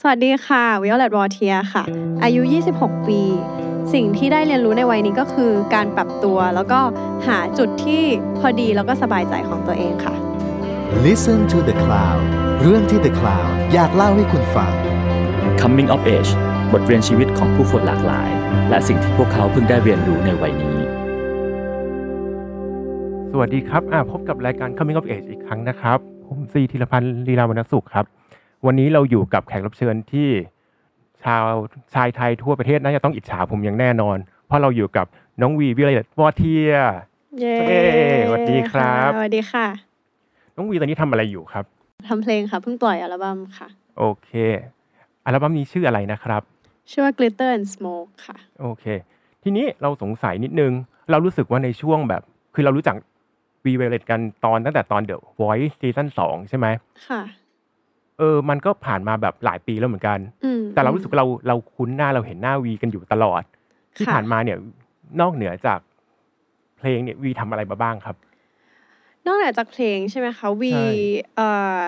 สวัสดีค่ะ วิโอเลตวอเทียร์ค่ะ อายุ 26 ปี สิ่งที่ได้เรียนรู้ในวัยนี้ก็คือการปรับตัวแล้วก็หาจุดที่พอดีแล้วก็สบายใจของตัวเองค่ะ Listen to the Cloud เรื่องที่ The Cloud อยากเล่าให้คุณฟัง Coming of Age บทเรียนชีวิตของผู้คนหลากหลาย และสิ่งที่พวกเขาเพิ่งได้เรียนรู้ในวัยนี้ สวัสดีครับอ่าพบกับรายการ Coming of Age อีกครั้งนะครับ ผมซีธีรพันธ์ลีลาวรรณสุขครับ วันนี้เราอยู่กับแขกรับเชิญที่ชาวชายไทยทั่วประเทศน่าจะต้องอิจฉาผมอย่างแน่นอน เพราะเราอยู่กับน้องวีวิโอเลตวอเทียร์เย้เย้สวัสดีครับสวัสดีค่ะ น้องวีตอนนี้ทำอะไรอยู่ครับทำเพลงค่ะเพิ่งปล่อยอัลบั้มค่ะ โอเค อัลบั้มนี้ชื่ออะไรนะครับ ชื่อว่า Glitter and Smoke ค่ะ โอเค ทีนี้เราสงสัยนิดนึง เรารู้สึกว่าในช่วงแบบ คือเรารู้จักวี วิโอเลตกันตอนตั้งแต่ตอน The Voice ซีซั่นสองใช่ไหมค่ะ เออมันก็ผ่านมาแบบหลายปีแล้วเหมือนกันอืมแต่เรารู้สึกว่าเราเราคุ้นหน้าเราเห็นหน้าวีกันอยู่ตลอด ที่ค่ะผ่านมาเนี่ยนอกเหนือจากเพลงเนี่ยวีทำอะไรมาบ้างครับ นอกเหนือจากเพลงใช่ไหมคะวีใช่เอ่อ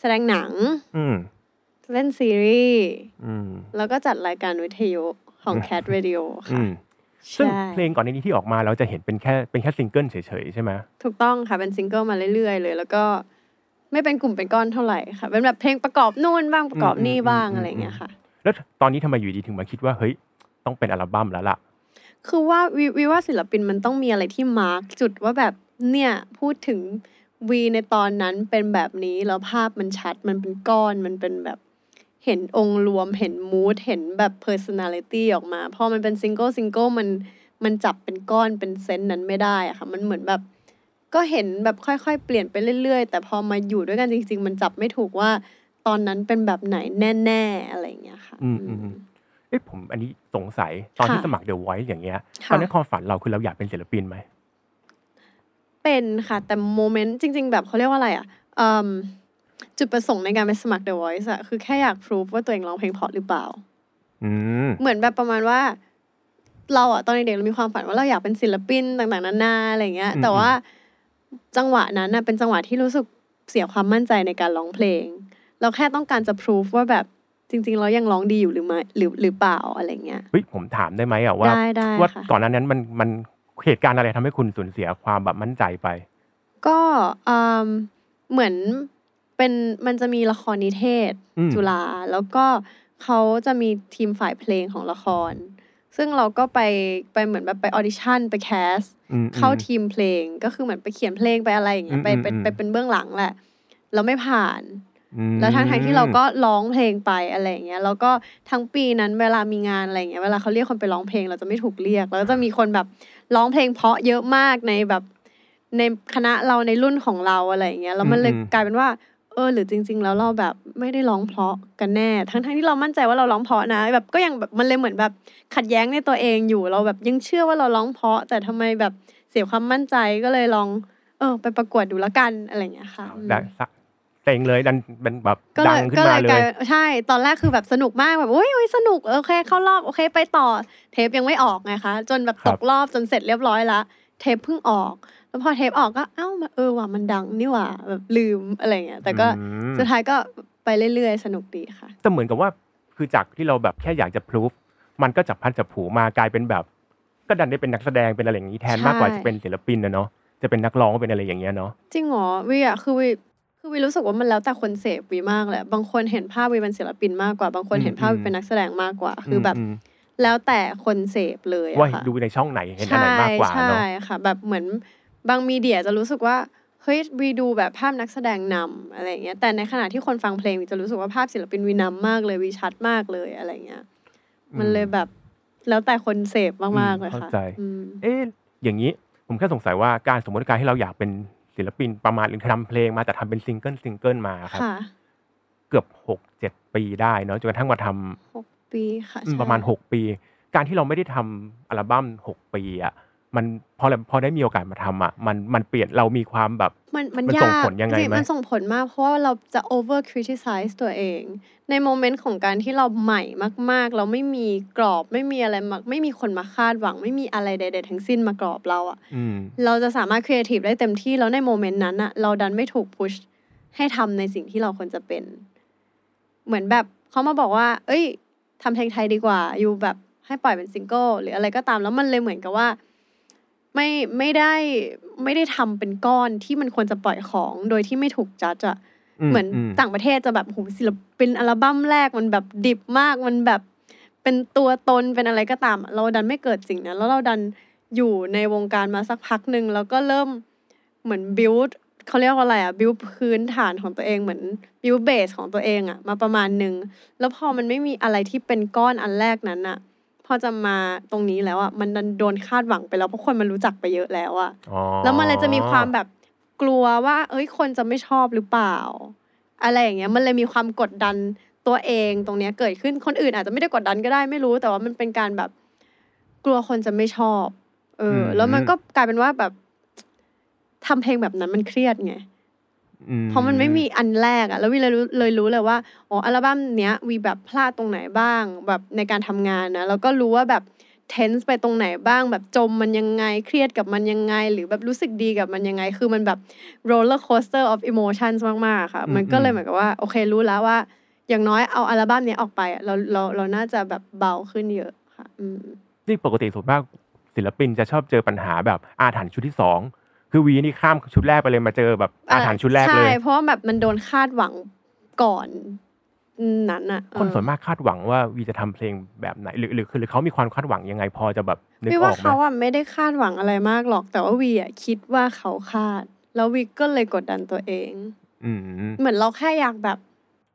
แสดงหนังอืมเล่นซีรีส์อืมแล้วก็จัดรายการวิทยุของ Cat Radio อืค่ะมซึ่งใช่เพลงก่อนหน้านี้ที่ออกมาเราจะเห็นเป็นแค่เป็นแค่ซิงเกิลเฉยๆใช่ไหมถูกต้องค่ะ เป็นซิงเกิลมาเรื่อยๆเลย แล้วก็ ไม่เป็นกลุ่มเป็นก้อนเท่าไหร่ค่ะ เป็นแบบเพลงประกอบนู่นบ้างประกอบนี่บ้างอะไรอย่างเงี้ยค่ะ แล้วตอนนี้ทำไมอยู่ดีถึงมาคิดว่าเฮ้ยต้องเป็นอัลบั้มแล้วล่ะ คือว่าวีวีว่าศิลปินมันต้องมีอะไรที่ mark จุดว่าแบบเนี่ยพูดถึงวีในตอนนั้นเป็นแบบนี้แล้วภาพมันชัดมันเป็นก้อนมันเป็นแบบเห็นองค์รวมเห็น mood เห็นแบบ personality ออกมาพอมันเป็นซิงเกิลซิงเกิลมันมันจับเป็นก้อนเป็นเซนต์นั้นไม่ได้อะค่ะ มันเหมือนแบบ ก็เห็นแบบค่อยๆ เปลี่ยนไปเรื่อยๆ แต่พอมาอยู่ด้วยกันจริง ๆ มันจับไม่ถูกว่าตอนนั้นเป็นแบบไหนแน่ๆอะไรอย่างเงี้ยค่ะ อืมอืมอืมเอ๊ะผมอันนี้สงสัยตอนที่ค่ะสมัคร The Voice อย่างเงี้ยค่ะตอนนั้นความฝันเราคือเราอยากเป็นศิลปินไหมเป็นค่ะ แต่ moment จริง ๆ แบบเขาเรียกว่าอะไรอะอืมจุดประสงค์ในการไปสมัคร The Voice อะคือแค่อยากพิสูจว่าตัวเองร้องเพลงเพราะหรือเปล่าอืมเหมือนแบบประมาณว่า เราอะตอนเด็กๆเรามีความฝันว่าเราอยากเป็นศิลปินต่างๆนานาอะไรเงี้ยอืมแต่ว่า จังหวะนั้นน่ะเป็นจังหวะที่รู้สึกเสียความมั่นใจในการร้องเพลง เราแค่ต้องการจะพิสูจว่าแบบจริงๆเรายังร้องดีอยู่หรือไม่หรือหรือเปล่าอะไรเงี้ยเฮ้ยผมถามได้ไหมอะว่าได้ได้ว่าค่ะก่อนหน้านั้นมันมันเหตุการณ์อะไรทำให้คุณสูญเสียความแบบมั่นใจไป ก็อืมเหมือนเป็นมันจะมีละครนิเทศอืมจุฬาแล้วก็เขาจะมีทีมฝ่ายเพลงของละคร ซึ่งเราก็ไปไปเหมือนแบบไปออดิชั่นไปแคสอืมเข้าอืมทีมเพลงก็คือเหมือนไปเขียนเพลงไปอะไรอย่างเงี้ยไปอืมไปอืมไปเป็นเบื้องหลังแหละเราไม่ผ่านอืมแล้วทั้งทั้งที่เราก็ร้องเพลงไปอะไรอย่างเงี้ยแล้วก็ทั้งปีนั้นเวลามีงานอะไรอย่างเงี้ยเวลาเขาเรียกคนไปร้องเพลงเราจะไม่ถูกเรียก แล้วก็จะมีคนแบบร้องเพลงเพราะเยอะมากในแบบในคณะเราในรุ่นของเราอะไรอย่างเงี้ยแล้วมันเลยอืมอืมกลายเป็นว่า เออหรือจริง ๆ แล้วเราแบบไม่ได้ร้องเพราะกันแน่ ทั้งทั้งที่เรามั่นใจว่าเราร้องเพราะนะ แบบก็ยังแบบมันเลยเหมือนแบบขัดแย้งในตัวเองอยู่เราแบบยังเชื่อว่าเราร้องเพราะ แต่ทำไมแบบเสียความมั่นใจก็เลยลอง เออ ไปประกวดดูแล้วกันอะไรอย่างเงี้ยค่ะเอาอืมได้สักเต็งเลยดันเป็นแบบก็เลดัยงขึ้ก็นเลมายเลกลายยใช่ ตอนแรกคือแบบสนุกมากแบบโอ้ยโอ้ยสนุกโอเคเข้ารอบโอเค ไปต่อเทปยังไม่ออกไงคะจนแบบครัตบกรอบจนเสร็จเรียบร้อยละเทปเพิ่งออก แล้วพอเทปออกก็เอ้ามาเออว่ะมันดังนี่หว่าแบบลืมอะไรเงี้ยแต่ก็อืมสุดท้ายก็ไปเรื่อยๆ สนุกดีค่ะ แต่เหมือนกับว่าคือจากที่เราแบบแค่อยากจะพรูฟมันก็จับพัดจับผูมากลายเป็นแบบ ก็ดันได้เป็นนักแสดงเป็นอะไรอย่างนี้แทนใช่มากกว่าจะเป็นศิลปินนะเนาะจะเป็นนักร้องเป็นอะไรอย่างเงี้ยเนาะจริงเหรอวีอะคือวีคือวีรู้สึกว่ามันแล้วแต่คนเสพวีมากแหละบางคนเห็นภาพวีเป็นศิลปินมากกว่า บางคนเห็นภาพวีเป็นนักแสดงมากกว่า คือแบบมแล้วแต่คนเสพเลยอะว่าค่ะดูในช่องไหนเห็นอันไหนมากกว่าใช่เนาะใช่ค่ะ แบบเหมือน บาง media จะรู้สึกว่าเฮ้ยวีดูแบบภาพนักแสดงนำอะไรอย่างเงี้ยแต่ในขณะที่คนฟังเพลงวีจะรู้สึกว่าภาพศิลปินวีนำมากเลยวีชัดมากเลยอะไรเงี้ยมันเลยแบบแล้วแต่คนเสพมากๆเลยเข้าค่ะใจอืมเอ๊ะอย่างนี้ผมแค่สงสัยว่าการสมมติการที่เราอยากเป็นศิลปินประมาณหรือทำเพลงมาแต่ทำเป็นซิงเกิลซิงเกิลมาครับค่ะเกือบหกเจ็ดปีได้เนาะจนกระทั่งมาทำหกปีค่ะอืมใช่ประมาณหกปี การที่เราไม่ได้ทำอัลบั้มหกปีอะ มันพอเราพอได้มีโอกาสมาทำอะมันมันเปลี่ยนเรามีความแบบ มันมันมันยากส่งผลยังไงจริงไหมมันส่งผลมาก เพราะว่าเราจะ over criticize ตัวเอง ใน moment ของการที่เราใหม่มาก ๆ เราไม่มีกรอบไม่มีอะไรมาไม่มีคนมาคาดหวัง ไม่มีอะไรใดๆทั้งสิ้นมากรอบเราอะอืมเราจะสามารถครีเอทีฟได้เต็มที่ แล้วใน moment นั้นอะเราดันไม่ถูก pushให้ทำในสิ่งที่เราควรจะเป็น เหมือนแบบเขามาบอกว่า เอ้ยทำเพลงไทยดีกว่าอยู่แบบให้ปล่อยเป็นซิงเกิลหรืออะไรก็ตามแล้วมันเลยเหมือนกับว่า ไม่ไม่ได้ไม่ได้ทำเป็นก้อนที่มันควรจะปล่อยของโดยที่ไม่ถูกจัดอะเหมือนต่างประเทศจะแบบโหศิลปินอัลบั้มแรกมันแบบดิบมากมันแบบเป็นตัวตนเป็นอะไรก็ตามอะเราดันไม่เกิดสิ่งนั้นแล้วเราดันอยู่ในวงการมาสักพักหนึ่งแล้วก็เริ่มเหมือนบิวเขาเรียกว่าอะไรอะบิวพื้นฐานของตัวเองเหมือนบิวเบสของตัวเองอะมาประมาณหนึ่งแล้วพอมันไม่มีอะไรที่เป็นก้อนอันแรกนั้นอะ พอจะมาตรงนี้แล้วอะมันดันโดนคาดหวังไปแล้วเพราะคนมันรู้จักไปเยอะแล้วอะอ๋อแล้วมันเลยจะมีความแบบกลัวว่า เอ้ยคนจะไม่ชอบหรือเปล่า อะไรอย่างเงี้ยมันเลยมีความกดดันตัวเองตรงเนี้ยเกิดขึ้นคนอื่นอาจจะไม่ได้กดดันก็ได้ไม่รู้ แต่ว่ามันเป็นการแบบกลัวคนจะไม่ชอบ เออ แล้วมันก็กลายเป็นว่าแบบทำเพลงแบบนั้นมันเครียดไงอื เพราะมันไม่มีอันแรกอะแล้ววีเลยรู้เลยรู้เลยว่าอ๋ออัลบั้มเนี้ยวีแบบพลาดตรงไหนบ้าง แบบในการทำงานนะแล้วก็รู้ว่าแบบเทนส์ไปตรงไหนบ้าง แบบจมมันยังไงเครียดกับมันยังไง หรือแบบรู้สึกดีกับมันยังไง คือมันแบบ roller coaster of emotions มากๆค่ะ มันก็เลยเหมือนกับว่าโอเครู้แล้วว่า อย่างน้อยเอาอัลบั้มเนี้ยออกไปอะเราเราเราน่าจะแบบเบาขึ้นเยอะค่ะ อืมนี่ปกติส่วนมากศิลปินจะชอบเจอปัญหาแบบอาถรรพ์ชุดที่สอง คือวีนี่ข้ามชุดแรกไปเลยมาเจอแบบอาถรรพ์ชุดแรกเลยใช่เพราะว่าแบบมันโดนคาดหวังก่อนนั้นอะคนเออส่วนมากคาดหวังว่าวีจะทำเพลงแบบไหนหรือหรือคือหรือเขามีความคาดหวังยังไงพอจะแบบนึกวีอว่าอกไหมเขาอะไม่ได้คาดหวังอะไรมากหรอก แต่ว่าวีอะคิดว่าเขาคาด แล้ววีก็เลยกดดันตัวเองอืมเหมือนเราแค่อยากแบบ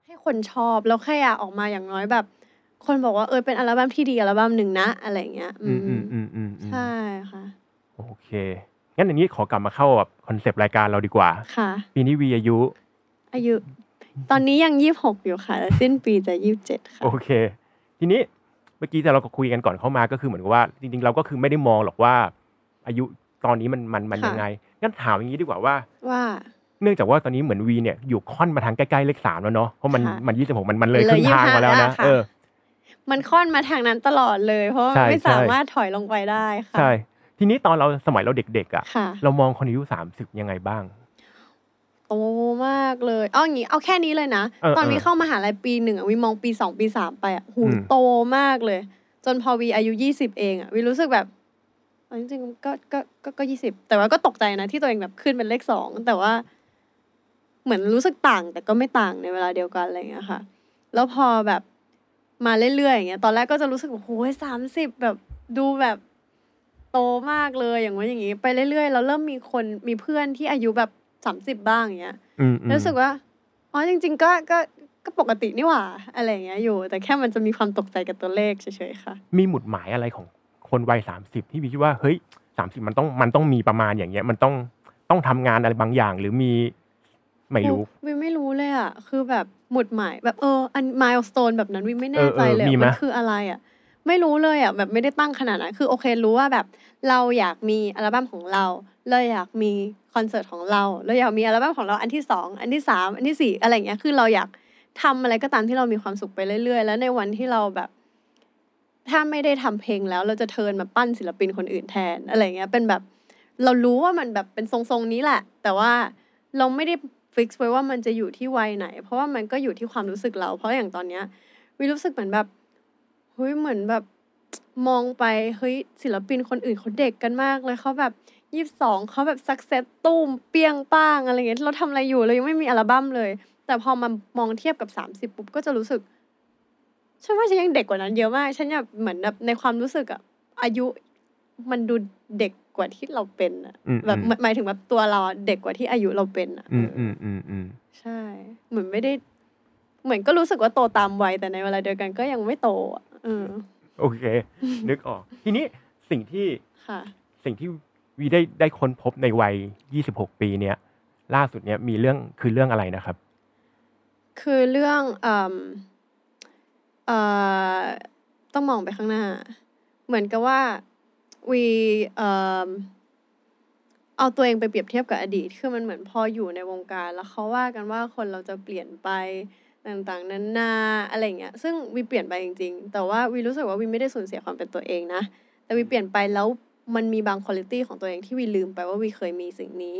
ให้คนชอบเราแค่อยากออกมาอย่างน้อยแบบ คนบอกว่าเออเป็นอัลบั้มที่ดีอัลบั้มหนึ่งนะอะไรอย่างเงี้ยอืมอืมอืมอืมอืมใช่ค่ะ โอเค งั้นอย่างนี้ขอกลับมาเข้าแบบคอนเซปต์รายการเราดีกว่า ค่ะ ปีนี้วีอายุ อายุ ตอนนี้ยังยี่หกอยู่ค่ะแต่สิ้นปีจะยี่สิบเจ็ดค่ะ โอเค ทีนี้เมื่อกี้แต่เราก็คุยกันก่อนเข้ามาก็คือเหมือนกับว่า จริง ๆ เราก็คือไม่ได้มองหรอกว่า อายุตอนนี้มันมันมันยังไง งั้นถามอย่างนี้ดีกว่าว่า ว่า เนื่องจากว่าตอนนี้เหมือนวีเนี่ยอยู่ค่อนมาทางใกล้ๆเลขสามแล้วเนาะเพราะมันค่ะมันยี่สิบหกมันมันเลยเลยครึ่งทางมาแล้วนะ25ค่ะ เออ มันค่อนมาทางนั้นตลอดเลย เพราะว่าใช่ไม่ใช่ สามารถถอยลงไปได้ค่ะ ใช่ ทีนี้ตอนเราสมัยเราเด็กๆอะ ค่ะ เรามองคนอายุสามสิบยังไงบ้าง โตมากเลยเอาอย่างงี้เอาแค่นี้เลยนะ เออตอนเออวีเข้ามหาลัยปีหนึ่งอะวีมองปีสองปีสามไปอะหูอืม โตมากเลย จนพอวีอายุยี่สิบเองอะวีรู้สึกแบบเอาจริงๆก็ก็ก็ก็ยี่สิบแต่ว่าก็ตกใจนะที่ตัวเองแบบขึ้นเป็นเลขสองแต่ว่า เหมือนรู้สึกต่างแต่ก็ไม่ต่างในเวลาเดียวกันอะไรอย่างเงี้ยค่ะ แล้วพอแบบมาเรื่อยๆอย่างเงี้ยตอนแรกก็จะรู้สึกว่าโอ้ยสามสิบแบบดูแบบ โตมากเลยอย่างว่าอย่างงี้ ไปเรื่อยๆเราเริ่มมีคนมีเพื่อนที่อายุแบบสามสิบบ้างอย่างเงี้ยอืมอืมรู้สึกว่าอ๋อจริง ๆ ก็ก็ก็ปกตินี่หว่าอะไรอย่างเงี้ยอยู่ แต่แค่มันจะมีความตกใจกับตัวเลขเฉยๆค่ะ มีหมุดหมายอะไรของคนวัยสามสิบที่วีคิดว่าเฮ้ยสามสิบมันต้องมันต้องมีประมาณอย่างเงี้ย มันต้องต้องทำงานอะไรบางอย่าง หรือมีไม่รู้วิไม่รู้เลยอะคือแบบหมุดหมายแบบเอออันมายส t o นแบบนั้นวิไม่แน่ใจเลยเออเออมีอะไหมมันคืออะไรอะ ไม่รู้เลยอะแบบไม่ได้ตั้งขนาดนั้นคือโอเครู้ว่าแบบเราอยากมีอัลบั้มของเราเราอยากมีคอนเสิร์ตของเราเราอยากมีอัลบั้มของเราอันที่สองอันที่สามอันที่สี่อะไรเงี้ยคือเราอยากทำอะไรก็ตามที่เรามีความสุขไปเรื่อย ๆ แล้วในวันที่เราแบบ ถ้าไม่ได้ทำเพลงแล้ว เราจะเทิร์นมาปั้นศิลปินคนอื่นแทนอะไรเงี้ยเป็นแบบ เรารู้ว่ามันแบบเป็นทรงๆนี้แหละ แต่ว่าเราไม่ได้ fix ไว้ว่ามันจะอยู่ที่วัยไหน เพราะว่ามันก็อยู่ที่ความรู้สึกเรา เพราะอย่างตอนเนี้ยวีรู้สึกเหมือนแบบ เฮ้ยเหมือนแบบมองไปเฮ้ยศิลปินคนอื่นเขาเด็กกันมากเลยเขาแบบยี่สิบสองเขาแบบ success ตุ้มเปี้ยงป้างอะไรเงี้ยเราทำอะไรอยู่เรายังไม่มีอัลบั้มเลย แต่พอมามองเทียบกับสามสิบปุ๊บก็จะรู้สึกฉันว่าฉันยังเด็กกว่านั้นเยอะมาก ฉันอยากเหมือนแบบในความรู้สึกอะอายุมันดูเด็กกว่าที่เราเป็นอะอืมแบบอืมหมายถึงแบบตัวเราอะเด็กกว่าที่อายุเราเป็นอะอืมเออือมอืมอืมใช่ เหมือนไม่ได้ เหมือนก็รู้สึกว่าโตตามวัยแต่ในเวลาเดียวกันก็ยังไม่โตอะเออ โอเค นึกออก ทีนี้สิ่งที่ค่ะสิ่งที่วีได้ได้ค้นพบในวัยยี่สิบหกปีเนี้ยล่าสุดเนี้ยมีเรื่องคือเรื่องอะไรนะครับ คือเรื่องเอ่มเอ่อต้องมองไปข้างหน้า เหมือนกับว่าวีเอ่มเอาตัวเองไปเปรียบเทียบกับอดีต คือมันเหมือนพออยู่ในวงการ แล้วเขาว่ากันว่าคนเราจะเปลี่ยนไป ต่างๆนานาอะไรเงี้ยซึ่งวีเปลี่ยนไปจริง ๆ แต่ว่าวีรู้สึกว่าวีไม่ได้สูญเสียความเป็นตัวเองนะ แต่วีเปลี่ยนไปแล้วมันมีบางคุณภาพของตัวเองที่วีลืมไปว่าวีเคยมีสิ่งนี้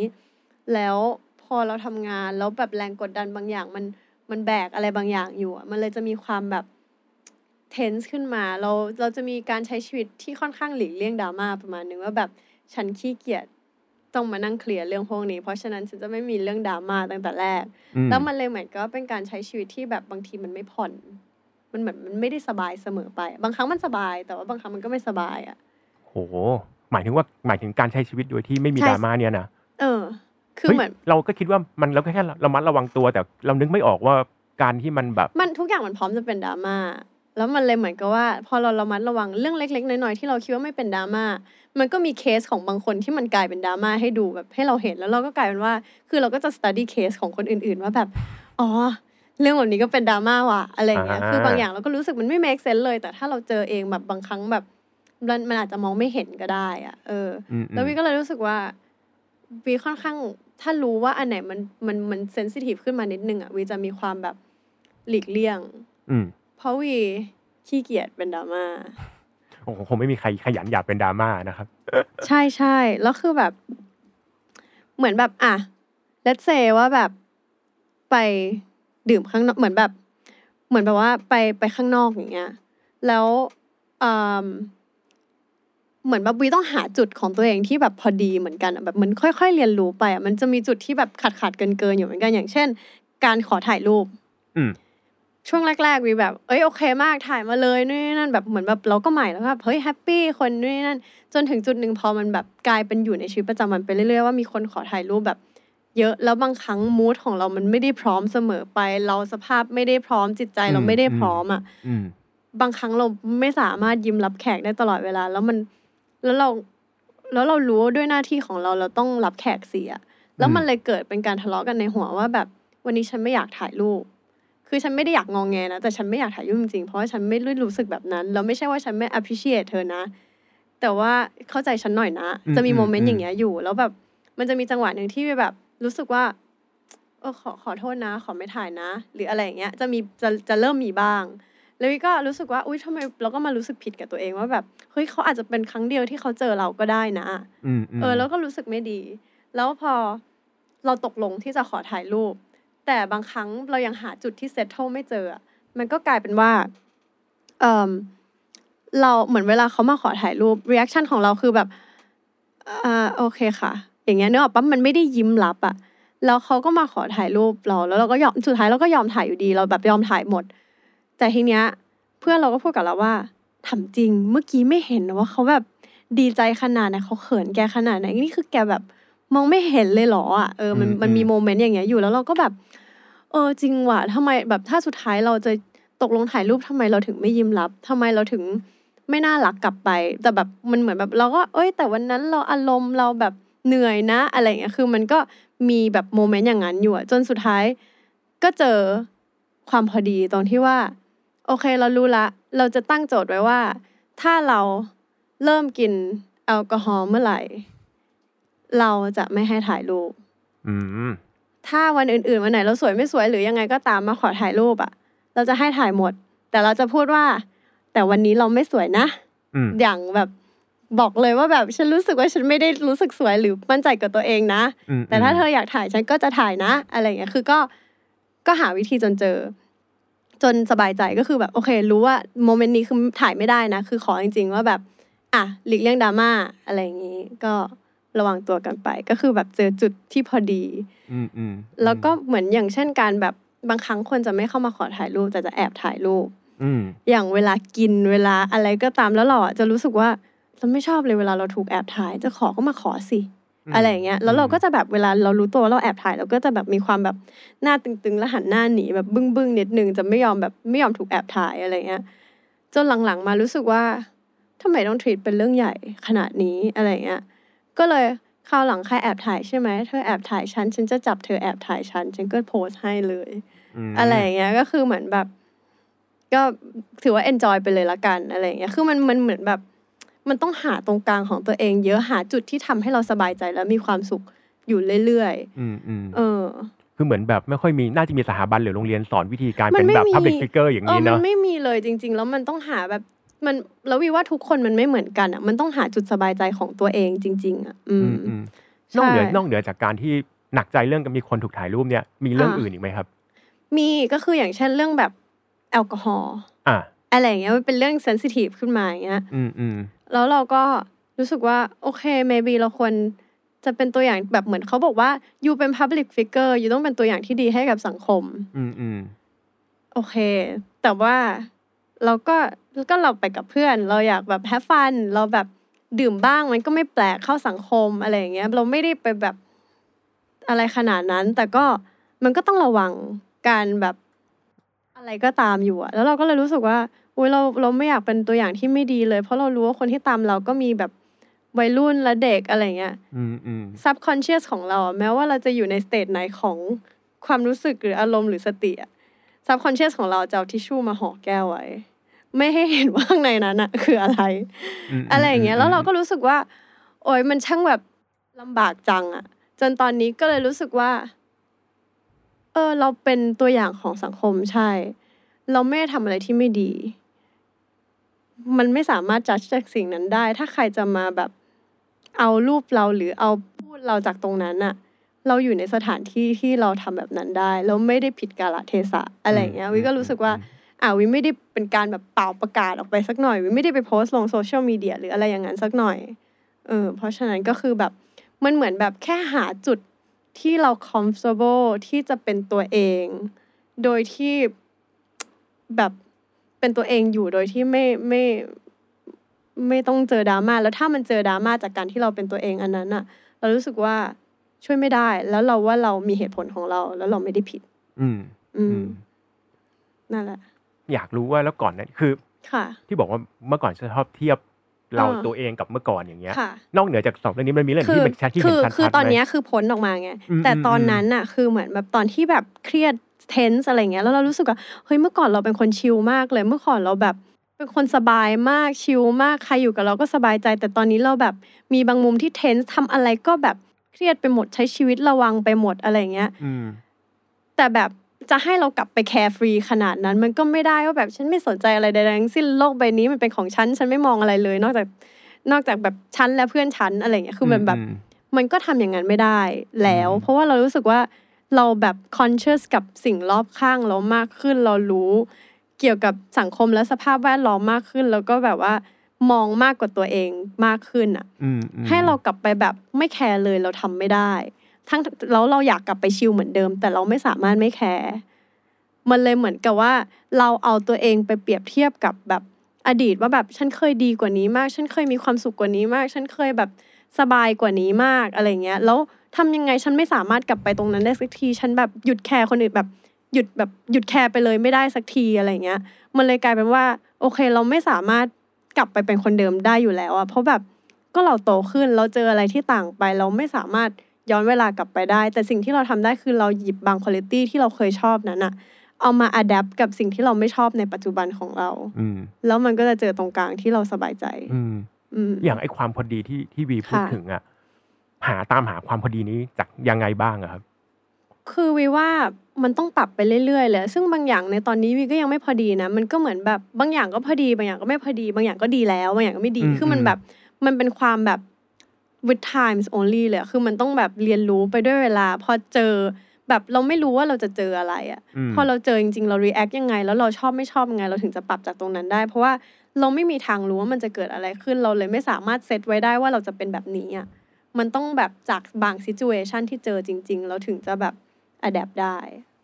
แล้วพอเราทำงานแล้วแบบแรงกดดันบางอย่างมันมันแบกอะไรบางอย่างอยู่มันเลยจะมีความแบบ tense ขึ้นมาเราเราจะมีการใช้ชีวิตที่ค่อนข้างหลีกเลี่ยงดราม่าประมาณนึงว่าแบบฉันขี้เกียจ ต้องมานั่งเคลียร์เรื่องพวกนี้ เพราะฉะนั้นฉันจะไม่มีเรื่องดราม่าตั้งแต่แรกอืมแล้วมันเลยเหมือนก็เป็นการใช้ชีวิตที่แบบบางทีมันไม่ผ่อน มันเหมือนมันไม่ได้สบายเสมอไป บางครั้งมันสบาย แต่ว่าบางครั้งมันก็ไม่สบายอะโหหมายถึงว่าหมายถึงการใช้ชีวิตโดยที่ไม่มีใช่ดราม่าเนี่ยนะเออ คือฮ้ยเหมือนเราก็คิดว่ามันเราแค่ระมัดระวังตัวแต่เรานึกไม่ออกว่าการที่มันแบบ มันทุกอย่างมันพร้อมจะเป็นดราม่าแล้วมันเลยเหมือนกับว่า พอเราระมัดระวังเรื่องเล็ก ๆ น้อยๆที่เราคิดว่าไม่เป็นดราม่า มันก็มีเคสของบางคนที่มันกลายเป็นดราม่าให้ดูแบบให้เราเห็นแล้วเราก็กลายเป็นว่า คือเราก็จะ study case ของคนอื่น ๆ ว่าแบบอ๋อเรื่องแบบนี้ก็เป็นดราม่าว่ะอะไรอย่างเงี้ยอ่าคือบางอย่างเราก็รู้สึกมันไม่ make sense เลย แต่ถ้าเราเจอเองแบบบางครั้งแบบมันมันอาจจะมองไม่เห็นก็ได้อะเอออืมแล้ววีก็เลยรู้สึกว่าวีค่อนข้างถ้ารู้ว่าอันไหนมันมันมันเซนซิทีฟขึ้นมานิดนึงอะวีจะมีความแบบหลีกเลี่ยงอืมเพราะวีขี้เกียจเป็นดราม่าโอ้โห คงไม่มีใครขยันอยากเป็นดราม่านะครับ ใช่ใช่แล้วคือแบบ เหมือนแบบอะ let's say ว่าแบบไปดื่มข้างนอกเหมือนแบบ เหมือนแบบว่าไปไปข้างนอกอย่างเงี้ย แล้วอืมเหมือนแบบวีต้องหาจุดของตัวเองที่แบบพอดีเหมือนกันอะแบบเหมันค่อย ๆ เรียนรู้ไปอะมันจะมีจุดที่แบบขาดขาดเกินเกินๆอยู่เหมือนกันอย่างเช่น การขอถ่ายรูป อืม ช่วงแรกๆวีแบบ เอ้ยโอเคมากถ่ายมาเลยนู่นนี่นั่นแบบเหมือนแบบเราก็ใหม่แล้วก็แบบเฮ้ย happy คนนู่นนี่นั่นจนถึงจุดหนึ่งพอมันแบบกลายเป็นอยู่ในชีวิตประจำวันไปเรื่อยๆว่ามีคนขอถ่ายรูปแบบ เยอะแล้วบางครั้งมูทของเรามันไม่ได้พร้อมเสมอไป เราสภาพไม่ได้พร้อมจิตใจเราไม่ได้พร้อมอะบางครั้งเราไม่สามารถยิ้มรับแขกได้ตลอดเวลา แล้วมันแล้วเราแล้วเรารู้ว่าด้วยหน้าที่ของเราเราต้องรับแขกเสีย แล้วมันเลยเกิดเป็นการทะเลาะกันในหัวว่าแบบวันนี้ฉันไม่อยากถ่ายรูป คือฉันไม่ได้อยากงองแงนะ แต่ฉันไม่อยากถ่ายรูปจริงๆเพราะว่าฉันไม่ได้รู้สึกแบบนั้น แล้วไม่ใช่ว่าฉันไม่ appreciate เธอนะ แต่ว่าเข้าใจฉันหน่อยนะอืมจะมีโมเมนอืต์มอย่างเงี้ยอยู่ แล้วแบบมันจะมีจังหวะหนึ่งที่แบบรู้สึกว่าเออขอขอโทษนะ ขอไม่ถ่ายนะ หรืออะไรอย่างเงี้ย จะมีจะจะเริ่มมีบ้าง แล้ววิก็รู้สึกว่าอุ้ยทำไมเราก็มารู้สึกผิดกับตัวเองว่าแบบเฮ้ยเขาอาจจะเป็นครั้งเดียวที่เขาเจอเราก็ได้นะอืมมเออแล้วก็รู้สึกไม่ดี แล้วพอเราตกลงที่จะขอถ่ายรูป แต่บางครั้งเรายังหาจุดที่เซตเทิลไม่เจอ มันก็กลายเป็นว่าเออเราเหมือนเวลาเขามาขอถ่ายรูป reaction ของเราคือแบบอ่าโอเคค่ะ อย่างเงี้ยเนอะปั๊บมันไม่ได้ยิ้มรับอะแล้วเขาก็มาขอถ่ายรูปเรา แล้วเราก็ยอมสุดท้ายเราก็ยอมถ่ายอยู่ดีเราแบบยอมถ่ายหมด แต่ทีเนี้ย เพื่อนเราก็พูดกับเราว่าถามจริง เมื่อกี้ไม่เห็นนะว่าเขาแบบดีใจขนาดไหนเขาเขินแกขนาดไหนนี่คือแกแบบ มองไม่เห็นเลยเหรออะเออมันอืมมันมีอืม moment อย่างเงี้ยอยู่แล้วเราก็แบบ เออจริงว่ะทำไมแบบถ้าสุดท้ายเราจะตกลงถ่ายรูปทำไมเราถึงไม่ยิ้มรับทำไมเราถึงไม่น่ารักกลับไป แต่แบบมันเหมือนแบบเราก็เอ้ย แต่วันนั้นเราอารมณ์เราแบบเหนื่อยนะอะไรอย่างเงี้ยคือมันก็มีแบบโมเมนต์อย่างนั้นอยู่อะจนสุดท้าย ก็เจอความพอดีตรงที่ว่า โอเคเรารู้ละ เราจะตั้งโจทย์ไว้ว่า ถ้าเราเริ่มกินแอลกอฮอล์เมื่อไหร่ เราจะไม่ให้ถ่ายรูปอืมถ้าวันอื่นๆวันไหนเราสวยไม่สวยหรือยังไงก็ตามมาขอถ่ายรูปอะเราจะให้ถ่ายหมด แต่เราจะพูดว่า แต่วันนี้เราไม่สวยนะอืมอย่างแบบบอกเลยว่าแบบฉันรู้สึกว่าฉันไม่ได้รู้สึกสวยหรือมั่นใจกับตัวเองนะอืมแต่ถ้าเธออยากถ่ายฉันก็จะถ่ายนะ อะไรอย่างเงี้ยคือก็ก็หาวิธีจนเจอ จนสบายใจก็คือแบบโอเค รู้ว่าโมเมนต์นี้คือถ่ายไม่ได้นะ คือขอจริงๆว่าแบบ อะหลีกเลี่ยงดราม่าอะไรอย่างงี้ก็ ระวังตัวกันไป ก็คือแบบเจอจุดที่พอดีอืมอืมแล้วก็เหมือนอย่างเช่นการแบบบางครั้งคนจะไม่เข้ามาขอถ่ายรูป แต่จะแอบถ่ายรูปอืมอย่างเวลากินเวลาอะไรก็ตามแล้วเราอะจะรู้สึกว่าเราไม่ชอบเลยเวลาเราถูกแอบถ่ายจะขอก็มาขอสิอืมอะไรอย่างเงี้ยแล้วเราก็จะแบบเวลาเรารู้ตัวว่าเราแอบถ่ายเราก็จะแบบมีความแบบหน้าตึงๆแล้วหันหน้าหนีแบบบึ้งบึ้งๆนิดนึงจะไม่ยอมแบบไม่ยอมถูกแอบถ่ายอะไรเงี้ยจนหลังๆมารู้สึกว่าทำไมต้องทรีตเป็นเรื่องใหญ่ขนาดนี้อะไรเงี้ย ก็เลยคราวหลังใครแอบถ่ายใช่ไหมเธอแอบถ่ายฉันฉันจะจับเธอแอบถ่ายฉันฉันก็โพสต์ให้เลยมอะไรอย่างเงี้ยก็คือเหมือนแบบ ก็ถือว่า enjoy ไปเลยละกันอะไรอย่างเงี้ยคือมันมันเหมือนแบบ มันต้องหาตรงกลางของตัวเอง เยอะหาจุดที่ทำให้เราสบายใจและมีความสุขอยู่เรื่อยอืมอืมๆเออคือเหมือนแบบไม่ค่อยมีน่าจะมีสถาบันหรือโรงเรียนสอนวิธีการมัเป็นนไม่แบบมี public figure อย่างเออนี้มัเนาะนไม่มีเลยจริง ๆ แล้วมันต้องหาแบบ มันแล้ววิว่าทุกคนมันไม่เหมือนกันอะมันต้องหาจุดสบายใจของตัวเองจริง ๆ อะ อือืมมอืมใช่นอกเหนือนอกเหนือจากการที่หนักใจเรื่องกับมีคนถูกถ่ายรูปเนี่ย มีเรื่องอ่าอื่นอีกไหมครับ มีก็คืออย่างเช่นเรื่องแบบแอลกอฮอล์อะอะไรอย่างเงี้ยมันเป็นเรื่องเซนซิทีฟขึ้นมาอย่างเงี้ยอืมอืมแล้วเราก็รู้สึกว่า โอเค maybe เราควรจะเป็นตัวอย่างแบบเหมือนเขาบอกว่า you เป็น public figure you ต้องเป็นตัวอย่างที่ดีให้กับสังคม อืมอืมโอเค แต่ว่า เราก็ก็เราไปกับเพื่อน เราอยากแบบแฮฟฟันเราแบบดื่มบ้างมันก็ไม่แปลกเข้าสังคมอะไรอย่างเงี้ยเราไม่ได้ไปแบบอะไรขนาดนั้น แต่ก็มันก็ต้องระวังการแบบอะไรก็ตามอยู่อะแล้วเราก็เลยรู้สึกว่าอุ้ยเราเราไม่อยากเป็นตัวอย่างที่ไม่ดีเลย เพราะเรารู้ว่าคนที่ตามเราก็มีแบบวัยรุ่นและเด็กอะไรเงี้ยอืมอืม subconscious ของเราอะแม้ว่าเราจะอยู่ในสเตจไหนของความรู้สึกหรืออารมณ์หรือสติอะ subconscious ของเราจะเอาทิชชู่มาห่อแก้วไว้ ไม่ให้เห็นว่าข้างในนั้นอะคืออะไรมอะไรอย่างเงี้ยมแล้วเราก็รู้สึกว่า โอ๊ยมันช่างแบบลำบากจังอะจนตอนนี้ก็เลยรู้สึกว่า เออ เราเป็นตัวอย่างของสังคมใช่ เราไม่ได้ทำอะไรที่ไม่ดี มันไม่สามารถจัดจากสิ่งนั้นได้ ถ้าใครจะมาแบบ เอารูปเราหรือเอาพูดเราจากตรงนั้นอะ เราอยู่ในสถานที่ที่เราทำแบบนั้นได้แล้วไม่ได้ผิดกาลเทศะอะไรอย่างเงี้ยวิก็รู้สึกว่าอ่าวิไม่ได้เป็นการแบบเป่าประกาศออกไปสักหน่อยวิไม่ได้ไปโพสต์ลงโซเชียลมีเดียหรืออะไรอย่างนั้นสักหน่อยเออเพราะฉะนั้นก็คือแบบมันเหมือนแบบแค่หาจุดที่เรา comfortable ที่จะเป็นตัวเอง โดยที่แบบเป็นตัวเองอยู่โดยที่ไม่ไม่ไม่ต้องเจอดราม่าแล้วถ้ามันเจอดราม่าจากการที่เราเป็นตัวเองอันนั้นอะเรารู้สึกว่า ช่วยไม่ได้ แล้วเราว่าเรามีเหตุผลของเรา แล้วเราไม่ได้ผิด อืม อือืมมนั่นแหละ อยากรู้ว่าแล้วก่อนนั้นคือ ค่ะ ที่บอกว่าเมื่อก่อนจะชอบเทียบเราอ่าตัวเองกับเมื่อก่อนอย่างเงี้ยค่ะนอกเหนือจากสองเรื่องนี้มันมีเรื่องคืที่เป็นชัดที่เห็คืนอชัดๆคือตอนไหมเนี้ยคือพ้นออกมาไงอืมแต่ตอนอืมนั้นน่ะ คือเหมือนแบบตอนที่แบบเครียดเทนส์อะไรเงี้ยแล้วเรารู้สึกว่าเฮ้ยเมื่อก่อนเราเป็นคนชิลมากเลย เมื่อก่อนเราแบบเป็นคนสบายมากชิลมากใครอยู่กับเราก็สบายใจ แต่ตอนนี้เราแบบมีบางมุมที่เทนส์ทำอะไรก็แบบ เครียดไปหมดใช้ชีวิตระวังไปหมดอะไรเงี้ยอืมแต่แบบจะให้เรากลับไปแคร์ฟรีขนาดนั้น มันก็ไม่ได้ว่าแบบฉันไม่สนใจอะไรใดๆทั้งสิ้นโลกใบนี้มันเป็นของฉันฉันไม่มองอะไรเลย นอกจากนอกจากแบบฉันและเพื่อนฉันอะไรเงี้ยคือมันแบบอืมมันก็ทำอย่างนั้นไม่ได้แล้วอืมเพราะว่าเรารู้สึกว่าเราแบบ conscious กับสิ่งรอบข้างเรามากขึ้นเรารู้ เกี่ยวกับสังคมและสภาพแวดล้อมมากขึ้น แล้วก็แบบว่า มองมากกว่าตัวเองมากขึ้นอะอืมอืมให้เรากลับไปแบบไม่แคร์เลยเราทำไม่ได้ ทั้งแล้วเราอยากกลับไปชิลเหมือนเดิม แต่เราไม่สามารถไม่แคร์มันเลยเหมือนกับว่า เราเอาตัวเองไปเปรียบเทียบกับแบบอดีตว่าแบบฉันเคยดีกว่านี้มาก ฉันเคยมีความสุขกว่านี้มาก ฉันเคยแบบสบายกว่านี้มากอะไรเงี้ย แล้วทำยังไงฉันไม่สามารถกลับไปตรงนั้นได้สักที ฉันแบบหยุดแคร์คนอื่นแบบหยุดแบบหยุดแคร์ไปเลยไม่ได้สักทีอะไรเงี้ย มันเลยกลายเป็นว่า โอเค เราไม่สามารถ กลับไปเป็นคนเดิมได้อยู่แล้วอะเพราะแบบก็เราโตขึ้นเราเจออะไรที่ต่างไป เราไม่สามารถย้อนเวลากลับไปได้ แต่สิ่งที่เราทำได้คือเราหยิบบางคุณภาพที่เราเคยชอบนั้นอะเอามา adapt กับสิ่งที่เราไม่ชอบในปัจจุบันของเราอืมแล้วมันก็จะเจอตรงกลางที่เราสบายใจอืมอืมอย่างไอ้ความพอดีที่ที่วีพูดค่ะถึงอะหาตามหาความพอดีนี้จากยังไงบ้างอะครับ คือวีว่ามันต้องปรับไปเรื่อยๆเลยซึ่งบางอย่างในตอนนี้วีก็ยังไม่พอดีนะ มันก็เหมือนแบบบางอย่างก็พอดี บางอย่างก็ไม่พอดี บางอย่างก็ดีแล้วบางอย่างก็ไม่ดีอืมคือมันอืมแบบมันเป็นความแบบ with times only เลยอะคือมันต้องแบบเรียนรู้ไปด้วยเวลา พอเจอแบบเราไม่รู้ว่าเราจะเจออะไรอะมพอเราเจอจริงๆเรา react ยังไง แล้วเราชอบไม่ชอบยังไง เราถึงจะปรับจากตรงนั้นได้ เพราะว่าเราไม่มีทางรู้ว่ามันจะเกิดอะไรขึ้นเราเลยไม่สามารถเซตไว้ได้ว่าเราจะเป็นแบบนี้อะมันต้องแบบจากบาง situation ที่เจอจริง ๆ เราถึงจะแบบ adapt ได้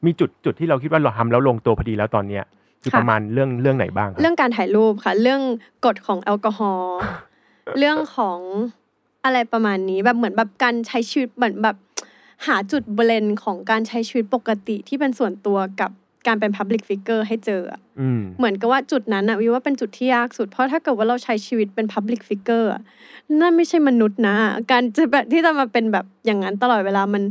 มีจุดจุดที่เราคิดว่าเราทำแล้วลงตัวพอดีแล้วตอนเนี้ยคือค่ะประมาณเรื่องเรื่องไหนบ้างครับเรื่องการถ่ายรูปค่ะ เรื่องกฎของแอลกอฮอล์เรื่องของอะไรประมาณนี้แบบเหมือนแบบการใช้ชีวิตเหมือนแบบหาจุดเบลนของการใช้ชีวิตปกติที่เป็นส่วนตัวกับการเป็น Public Figure ให้เจออะอืมเหมือนกับว่าจุดนั้นอะวิว่าเป็นจุดที่ยากสุด เพราะถ้าเกิดว่าเราใช้ชีวิตเป็น Public Figure อะนั่นไม่ใช่มนุษย์นะ การจะแบบที่จะมาเป็นแบบอย่างนั้นตลอดเวลามัน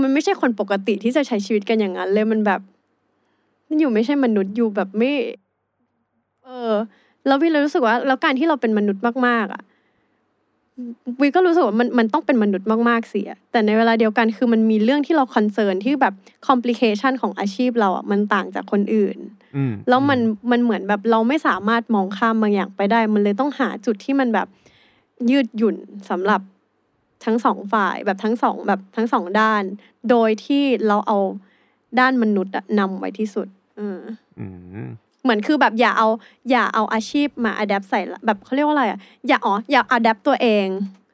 มันไม่ใช่คนปกติที่จะใช้ชีวิตกันอย่างนั้นเลยมันแบบมันอยู่ไม่ใช่มนุษย์อยู่แบบไม่ เออ แล้ววิเลยรู้สึกว่า แล้วการที่เราเป็นมนุษย์มากๆ อะวิก็รู้สึกว่ามันมันต้องเป็นมนุษย์มากๆเสีย แต่ในเวลาเดียวกันคือมันมีเรื่องที่เรา concern ที่แบบ complication ของอาชีพเราอะมันต่างจากคนอื่นอืมแล้วมันมันเหมือนแบบเราไม่สามารถมองข้ามบางอย่างไปได้ มันเลยต้องหาจุดที่มันแบบยืดหยุ่นสำหรับ ทั้งสองฝ่ายแบบทั้งสองแบบทั้งสองด้าน โดยที่เราเอาด้านมนุษย์อะนำไว้ที่สุดเอออืมเหมือนคือแบบอย่าเอา อย่าเอาอาชีพมา adapt ใส่ละแบบเขาเรียกว่าอะไรอะอย่าอ๋ออย่า adapt ตัวเอง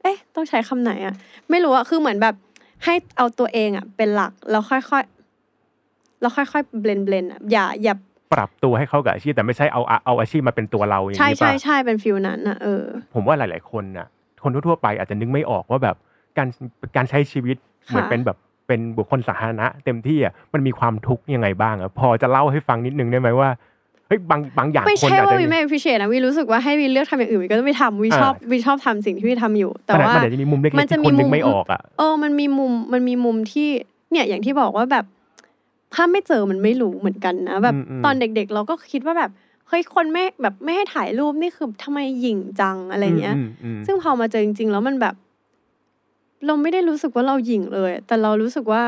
เอ๊ะ ต้องใช้คำไหนอะ ไม่รู้อะคือเหมือนแบบให้เอาตัวเองอะ เป็นหลักแล้วค่อยๆแล้วค่อยๆ blend blend อะอย่าอย่าปรับตัวให้เข้ากับอาชีพแต่ไม่ใช่เอาเอาอาชีพมาเป็นตัวเราอย่างใช่นี้ใช่ป่ะใช่เป็น feel นั้นอะเออผมว่าหลาย ๆคนน่ะ คนทั่วๆไปอาจจะนึกไม่ออกว่าแบบการการใช้ชีวิตเหมือนเป็นแบบเป็นบุคคลสาธารณะเต็มที่อะมันมีความทุกข์ยังไงบ้างอะพอจะเล่าให้ฟังนิดนึงได้ไหมว่าเฮ้ยบางบางอย่างไม่คนใช่อาจว่าจะวีไม่ appreciate นะวีรู้สึกว่าให้วีเลือกทำอย่างอื่นวีก็ต้องไม่ทำวีอ่าชอบวีชอบทำสิ่งที่วีทำอยู่ แต่มันว่ามันอาจจะมีมุมเล็กมันๆจะที่มีคนนึมุกมไม่ออกอะเออมันมีมุมมันมีมุมที่เนี่ยอย่างที่บอกว่าแบบถ้าไม่เจอมันไม่รู้เหมือนกันนะแบบอืมอืมตอนเด็กๆ เราก็คิดว่าแบบ เฮ้ยคนไม่แบบไม่ให้ถ่ายรูปนี่คือทำไมหยิ่งจังอะไรเงี้ยอืมอืมซึ่งพอมาเจอจริง ๆ แล้วมันแบบ เราไม่ได้รู้สึกว่าเราหยิ่งเลย แต่เรารู้สึกว่า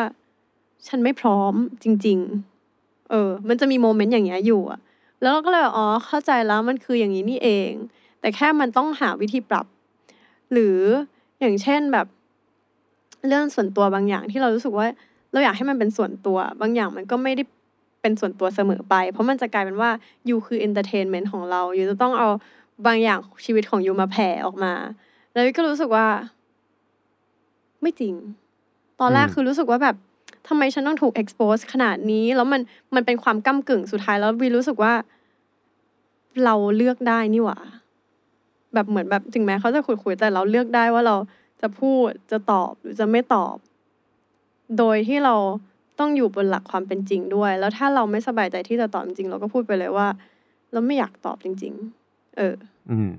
ฉันไม่พร้อมจริง ๆ เออ มันจะมี moment อย่างเงี้ยอยู่อะแล้วเราก็เลยแบบอ๋อเข้าใจแล้วมันคืออย่างนี้นี่เอง แต่แค่มันต้องหาวิธีปรับ หรืออย่างเช่นแบบ เรื่องส่วนตัวบางอย่างที่เรารู้สึกว่า เราอยากให้มันเป็นส่วนตัว บางอย่างมันก็ไม่ได้ เป็นส่วนตัวเสมอไป เพราะมันจะกลายเป็นว่า you คือ entertainment ของเรา you จะต้องเอาบางอย่างชีวิตของ you มาแผ่ออกมา แล้วก็รู้สึกว่า ไม่จริง ตอนแรกอืมคือรู้สึกว่าแบบทำไมฉันต้องถูก expose ขนาดนี้ แล้วมันมันเป็นความก้ากึ่งสุดท้ายแล้ววีรู้สึกว่า เราเลือกได้นี่หว่า แบบเหมือนแบบถึงแม้เขาจะคุยๆแต่เราเลือกได้ว่าเราจะพูดจะตอบหรือจะไม่ตอบ โดยที่เรา ต้องอยู่บนหลักความเป็นจริงด้วย แล้วถ้าเราไม่สบายใจที่จะตอบจริงๆเราก็พูดไปเลยว่า เราไม่อยากตอบจริง ๆ เออ อืม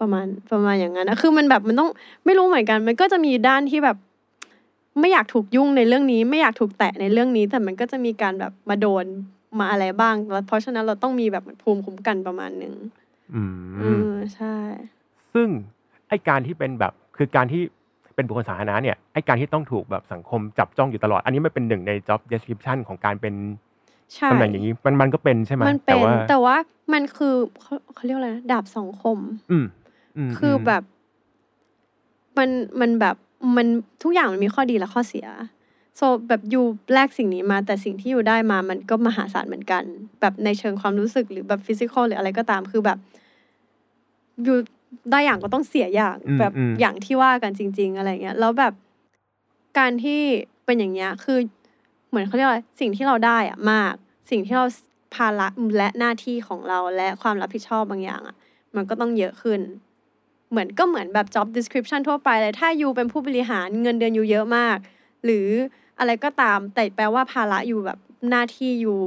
ประมาณประมาณอย่างนั้นนะคือมันแบบมันต้องไม่รู้เหมือนกัน มันก็จะมีด้านที่แบบ ไม่อยากถูกยุ่งในเรื่องนี้ ไม่อยากถูกแตะในเรื่องนี้ แต่มันก็จะมีการแบบมาโดนมาอะไรบ้างแล้วเพราะฉะนั้นเราต้องมีแบบภูมิคุ้มกันประมาณหนึ่งอือืมมใช่ ซึ่งไอการที่เป็นแบบคือการที่ เป็นบุคคลสาธารณะเนี่ยไอการที่ต้องถูกแบบสังคมจับจ้องอยู่ตลอด อันนี้มันเป็นหนึ่งใน job description ของการเป็นใช่ตำแหน่งอย่างนี้มันมันก็เป็นใช่ไหมมันเป็แต่นว่าแต่ว่ามันคือเขาเขาเรียกว่าอะไรนะดาบสองคม อืมมคือแบบมันมันแบบมันทุกอย่างมันมีข้อดีและข้อเสียโซแบบยูแลกสิ่งนี้มา แต่สิ่งที่ยูได้มามันก็มหาศาลเหมือนกัน แบบในเชิงความรู้สึกหรือแบบฟิสิกอลหรืออะไรก็ตามคือแบบยู ได้อย่างก็ต้องเสียอย่างอืมแบบอืมอย่างที่ว่ากันจริง ๆ อะไรเงี้ยแล้วแบบการที่เป็นอย่างเงี้ยคือเหมือนเขาเรียกว่าอะไรสิ่งที่เราได้อะมาก สิ่งที่เราภาระและหน้าที่ของเราและความรับผิดชอบบางอย่างอะมันก็ต้องเยอะขึ้น เหมือนก็เหมือนแบบ job description ทั่วไปเลยถ้ายูเป็นผู้บริหารเงินเดือนยูเยอะมาก หรืออะไรก็ตาม แต่แปลว่าภาระอยู่แบบหน้าที่อยู่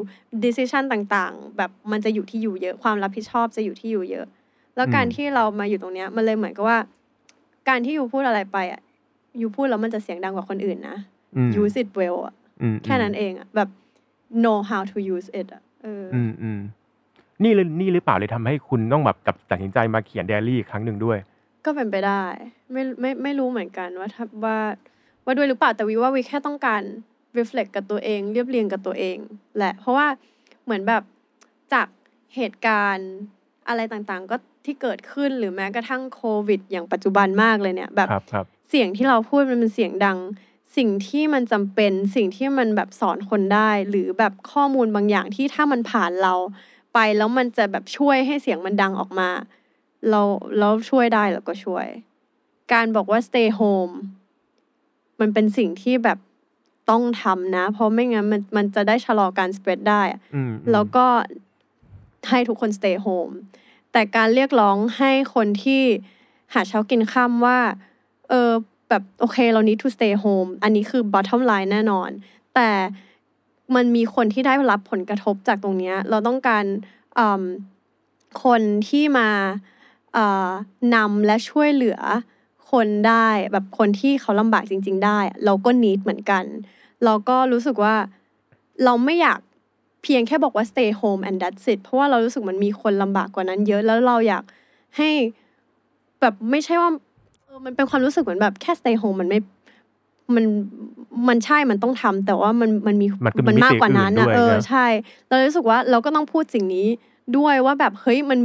decision ต่างๆ แบบมันจะอยู่ที่อยู่เยอะ ความรับผิดชอบจะอยู่ที่อยู่เยอะ แล้วการที่เรามาอยู่ตรงเนี้ย มันเลยเหมือนกับว่า การที่ยูพูดอะไรไปอะยูพูดแล้วมันจะเสียงดังกว่าคนอื่นนะอืม use it well อะอืมแค่นั้นเองอะแบบ know how to use it อะเออออืมอืมนี่เลยนี่หรือเปล่าเลยทำให้คุณต้องแบบกับตัดสินใจมาเขียนไดอารี่อีกครั้งหนึ่งด้วย ก็เป็นไปได้ ไม่ไม่ไม่รู้เหมือนกันว่าถ้าว่าว่าด้วยหรือเปล่าแต่วิว่าวิแค่ต้องการ reflect กับตัวเอง เรียบเรียงกับตัวเองแหละเพราะว่าเหมือนแบบจากเหตุการณ์ อะไรต่างๆ ก็ที่เกิดขึ้นหรือแม้กระทั่งโควิด อย่างปัจจุบันมากเลยเนี่ยแบบครับครับเสียงที่เราพูดมันเป็นเสียงดัง สิ่งที่มันจำเป็นสิ่งที่มันแบบสอนคนได้ หรือแบบข้อมูลบางอย่างที่ถ้ามันผ่านเราไปแล้วมันจะแบบช่วยให้เสียงมันดังออกมา เราเราช่วยได้เราก็ช่วย การบอกว่า stay home มันเป็นสิ่งที่แบบต้องทำนะ เพราะไม่งั้นมันมันจะได้ชะลอการ spread ได้อะอืมแล้วก็ ให้ทุกคน stay home แต่การเรียกร้องให้คนที่หาเช้ากินค่ำว่า เออแบบโอเคเรา need to stay home อันนี้คือ bottom line แน่นอน แต่มันมีคนที่ได้รับผลกระทบจากตรงนี้เราต้องการคนที่มานำและช่วยเหลือคนได้แบบคนที่เขาลำบากจริง ๆ ได้ เราก็ need เหมือนกัน เราก็รู้สึกว่าเราไม่อยาก เพียงแค่บอกว่า stay home and that's it เพราะว่าเรารู้สึกมันมีคนลำบากกว่านั้นเยอะแล้วเราอยากให้แบบไม่ใช่ว่าเออมันเป็นความรู้สึกเหมือนแบบแค่ stay home มันไม่มันมันใช่มันต้องทำแต่ว่ามันมันมีมันก็มีมันมากกว่านั้นมิติอื่นด้วยนะเออนะใช่ เรารู้สึกว่าเราก็ต้องพูดสิ่งนี้ด้วยว่าแบบเฮ้ยมัน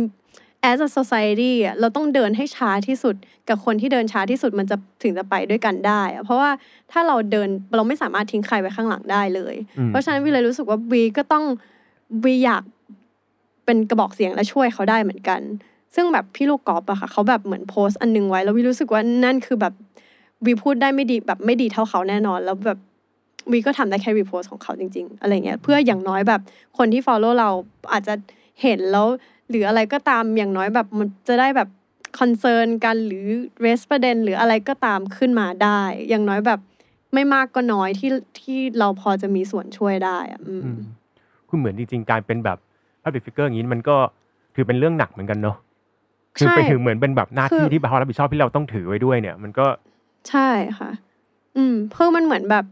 as a society อะเราต้องเดินให้ช้าที่สุด กับคนที่เดินช้าที่สุดมันจะถึงจะไปด้วยกันได้อะเพราะว่าถ้าเราเดินเราไม่สามารถทิ้งใครไว้ข้างหลังได้เลยอืมเพราะฉะนั้นวีเลยรู้สึกว่าวีก็ต้องวีอยากเป็นกระบอกเสียงและช่วยเขาได้เหมือนกัน ซึ่งแบบพี่ลูกกอล์ฟอะค่ะเขาแบบเหมือนโพสต์อันนึงไว้ แล้ววีรู้สึกว่านั่นคือแบบวีพูดได้ไม่ดีแบบไม่ดีเท่าเขาแน่นอน แล้วแบบวีก็ทำได้แค่รีโพสของเขาจริง ๆ อะไรเงี้ยเพื่ออย่างน้อยแบบคนที่ follow เราอาจจะเห็นแล้ว หรืออะไรก็ตามอย่างน้อยแบบมันจะได้แบบคอนเซิร์นกันหรือเรสประเด็น หรืออะไรก็ตามขึ้นมาได้ อย่างน้อยแบบไม่มากก็น้อยที่ที่เราพอจะมีส่วนช่วยได้อะอืมอืมคือเหมือนจริงๆการเป็นแบบ public figure อย่างนี้มันก็ถือเป็นเรื่องหนักเหมือนกันเนาะคือใช่เป็นถือเหมือนเป็นแบบหน้าคืที่อที่เรารับผิดชอบที่เราต้องถือไว้ด้วยเนี่ย มันก็ใช่ค่ะ อืมเพิ่มมันเหมือนแบบ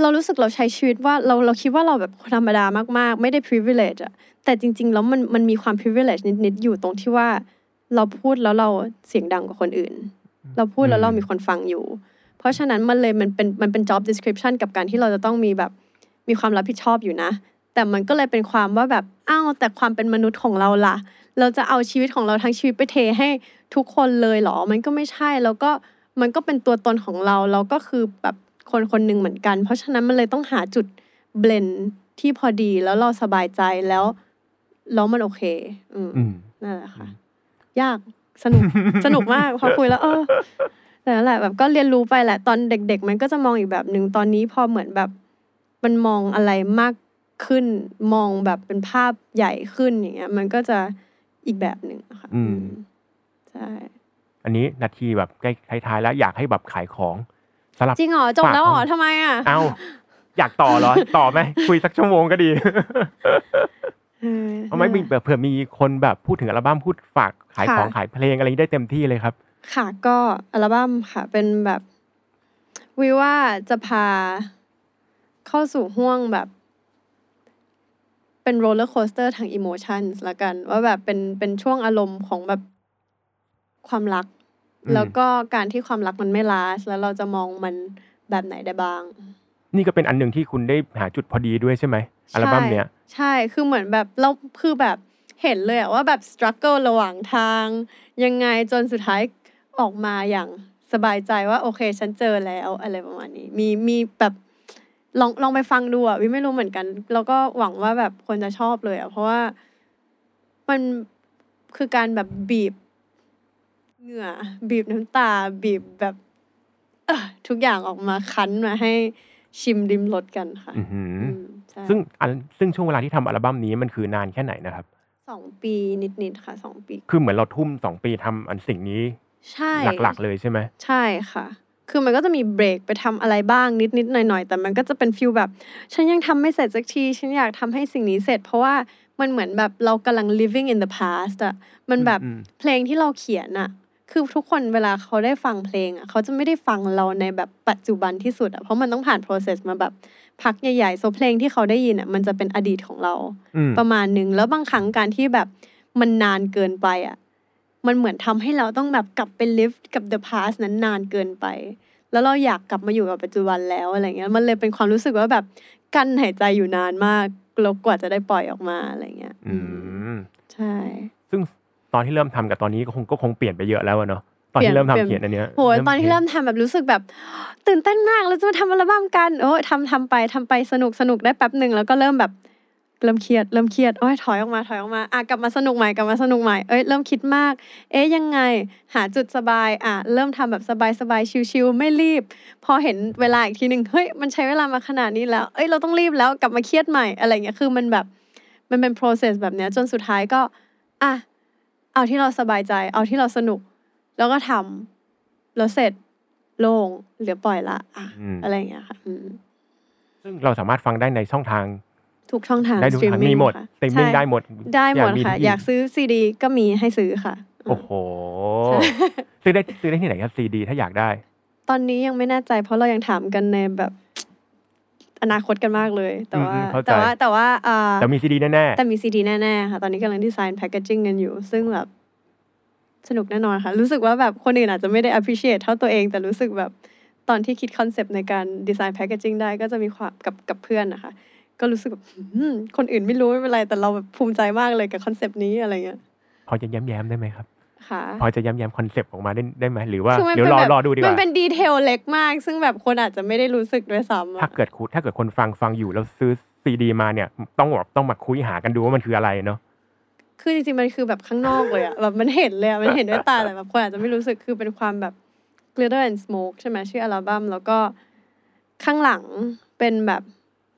เรารู้สึกเราใช้ชีวิตว่าเราเราคิดว่าเราแบบธรรมดามากๆ ไม่ได้ privilege อะแต่จริง ๆ แล้วมันมันมีความ privilege นิดๆอยู่ตรงที่ว่า เราพูดแล้วเราเสียงดังกว่าคนอื่น เราพูดแล้วเรามีคนฟังอยู่ เพราะฉะนั้นมันเลยมันเป็นมันเป็น job description กับการที่เราจะต้องมีแบบมีความรับผิดชอบอยู่นะ แต่มันก็เลยเป็นความว่าแบบอ้าวแต่ความเป็นมนุษย์ของเราล่ะ เราจะเอาชีวิตของเราทั้งชีวิตไปเทให้ทุกคนเลยเหรอ มันก็ไม่ใช่แล้วก็มันก็เป็นตัวตนของเราเราก็คือแบบ คนคนหนึ่งเหมือนกัน เพราะฉะนั้นมันเลยต้องหาจุดเบลนที่พอดีแล้วเราสบายใจแล้วแล้วมันโอเคอืมอืมนั่นแหละค่ะ ยากสนุกสนุกมากพอคุยแล้ว เออแต่นั่นแหละแบบก็เรียนรู้ไปแหละตอนเด็ก ๆ มันก็จะมองอีกแบบหนึ่งตอนนี้พอเหมือนแบบมันมองอะไรมากขึ้นมองแบบเป็นภาพใหญ่ขึ้นอย่างเงี้ย มันก็จะอีกแบบหนึ่งอะค่ะอืมอืมใช่อันนี้นาทีแบบใกล้ท้ายๆแล้วอยากให้แบบขายของ สำหรับจริงเหรอจบแล้วเหรอฝากของทำไมอะเอาอยากต่อเหรอต่อไหมคุยสักชั่วโมงก็ดีเออเอาไหมมีแบบเผื่อมีคนแบบพูดถึงอัลบั้มพูดฝากขายของค่ะขายเพลงอะไรได้เต็มที่เลยครับ ค่ะก็อัลบั้มค่ะ เป็นแบบวิว่าจะพาเข้าสู่ห้วงแบบ เป็น roller coaster ทาง emotions ละกัน ว่าแบบเป็นเป็นช่วงอารมณ์ของแบบความรักอืม แล้วก็การที่ความรักมันไม่ลาสแล้วเราจะมองมันแบบไหนได้บ้าง นี่ก็เป็นอันหนึ่งที่คุณได้หาจุดพอดีด้วยใช่ไหมอัลบั้มเนี้ยใช่คือเหมือนแบบเราคือแบบเห็นเลยอะว่าแบบส t รั g เกิลระหว่างทาง ยังไงจนสุดท้ายออกมาอย่างสบายใจว่าโอเคฉันเจอแล้วอะไรประมาณนี้ มีมีแบบลองลองไปฟังดูอะวิไม่รู้เหมือนกัน แล้วก็หวังว่าแบบคนจะชอบเลยอะเพราะว่ามันคือการแบบบีบ เหงื่อ บีบน้ำตาบีบแบบเอ่อทุกอย่างออกมาคั้นมาให้ชิมริมรสกันค่ะอือหืออืมใช่ซึ่งอันซึ่งช่วงเวลาที่ทำอัลบั้มนี้มันคือนานแค่ไหนนะครับสองปีนิดๆค่ะสองปี คือเหมือนเราทุ่มสองปีทำอันสิ่งนี้ใช่หลักๆเลยใช่ไหมใช่ค่ะ คือมันก็จะมีเบรกไปทำอะไรบ้างนิดๆหน่อยๆ แต่มันก็จะเป็นฟิลแบบ ฉันยังทำไม่เสร็จสักที ฉันอยากทำให้สิ่งนี้เสร็จ เพราะว่ามันเหมือนแบบเรากำลัง living in the past อะมันแบบอืมเพลงที่เราเขียนอะ คือทุกคนเวลาเขาได้ฟังเพลงอะเขาจะไม่ได้ฟังเราในแบบปัจจุบันที่สุดอะเพราะมันต้องผ่าน process มาแบบพักใหญ่ๆโซเพลงที่เขาได้ยินอะมันจะเป็นอดีตของเราอืมประมาณหนึ่งแล้วบางครั้งการที่แบบมันนานเกินไปอะมันเหมือนทำให้เราต้องแบบกลับไป live กับ the past นั้นนานเกินไป แล้วเราอยากกลับมาอยู่กับปัจจุบันแล้วอะไรเงี้ยมันเลยเป็นความรู้สึกว่าแบบกั้นหายใจอยู่นานมากแล้วกว่าจะได้ปล่อยออกมาอะไรเงี้ย อืมใช่ ซึ่ง ตอนที่เริ่มทำกับตอนนี้ก็คงก็คงเปลี่ยนไปเยอะแล้วอะเนาะตอนที่เริ่มทำเขียนอันเนี้ยโหยตอนที่เริ่มทำแบบรู้สึกแบบ ตื่นเต้นมากเราจะมาทำอัลบั้มกันโอ้ยทำทำไปทำไปสนุกสนุกได้แป๊บหนึ่งแล้วก็เริ่มแบบเริ่มเครียดเริ่มเครียดโอ้ยถอยออกมาถอยออกมาอะกลับมาสนุกใหม่กลับมาสนุกใหม่เอ้ยเริ่มคิดมาก เอ๊ยยังไง หาจุดสบายอะเริ่มทำแบบสบายสบายชิวๆไม่รีบ พอเห็นเวลาอีกทีหนึ่งเฮ้ยมันใช้เวลามาขนาดนี้แล้ว เอ้ยเราต้องรีบแล้วกลับมาเครียดใหม่อะไรเงี้ยคือมันแบบมันเป็น process แบบเนี้ยจนสุดท้ายก็อะ เอาที่เราสบายใจ เอาที่เราสนุก แล้วก็ทำแล้วเสร็จโล่งเหลือปล่อยละอะอืมอะไรอย่างเงี้ยค่ะอืมซึ่งเราสามารถฟังได้ในช่องทาง ทุกช่องทางได้ดูสตรีมทางมิ่มีงหมดค่ะสตรีมมิ่งใช่ได้หมด ได้หมดค่ะที่อยากซื้อซีดีก็มีให้ซื้อค่ะ โอ้โห ซื้อได้ซื้อได้ที่ไหนครับซีดี ถ้าอยากได้ ตอนนี้ยังไม่แน่ใจเพราะเรายังถามกันในแบบ อนาคตกันมากเลย แต่ว่าอืมเข้าใจแต่ว่าแต่ว่าอ่าแต่มีซีดีแน่แต่มีซีดีแน่ๆค่ะตอนนี้กำลัง design packaging กันอยู่ ซึ่งแบบสนุกแน่นอนค่ะ รู้สึกว่าแบบคนอื่นอาจจะไม่ได้ appreciate เท่าตัวเอง แต่รู้สึกแบบตอนที่คิด concept ในการ design packaging ได้ก็จะมีความกับกับเพื่อนนะคะก็รู้สึกแบบหืมคนอื่นไม่รู้ไม่เป็นไรแต่เราแบบภูมิใจมากเลยกับ concept นี้อะไรเงี้ยๆพอจะแย้มๆได้ไหมครับ ค่ะพอจะแย้มๆ concept ออกมาได้ได้ไหมหรือว่าคือมันเดี๋ยวเป็นรอแบบรอดูดีกมันว่าเป็น detail เล็กมาก ซึ่งแบบคนอาจจะไม่ได้รู้สึกด้วยซ้ำถ้าอะเกิดคุณถ้าเกิดคนฟังฟังอยู่แล้วซื้อซีดีมาเนี่ย ต้องแบบต้องมาคุยหากันดูว่ามันคืออะไรเนาะคือจริงๆมันคือแบบข้างนอกเลยอะแบบมันเห็นเลยอะมันเห็นด้วยตาแต่แบบคนอาจจะไม่รู้สึกคือเป็นความแบบ glitter and smoke ใช่ไหมชื่ออัลบั้มแล้วก็ข้างหลังเป็นแบบ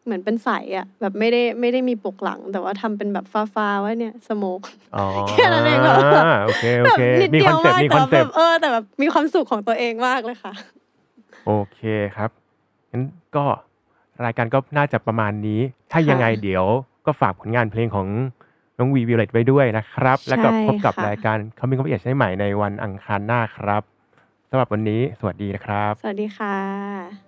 เหมือนเป็นใสอะแบบไม่ได้ไม่ได้มีปกหลัง แต่ว่าทำเป็นแบบฟ้าๆว่าเนี่ย smoke อ๋อแค่นั้นเองเหรอโอเคโอแบบเคนิดมีเดีคยอนวเซปมากต์มีแต่คอนว่าเซแบปบต์เออแต่แบบมีความสุขของตัวเองมากเลยค่ะ โอเคครับงั้นก็รายการก็น่าจะประมาณนี้ ถ้ายังไงเดี๋ยวก็ฝากผลงานเพลงของน้องวีวิเลตไว้ด้วยนะครับ แล้วก็พบกับค่ะรายการ Coming of Age ใหม่ในวันอังคารหน้าครับสำหรับวันนี้สวัสดีนะครับ สวัสดีค่ะ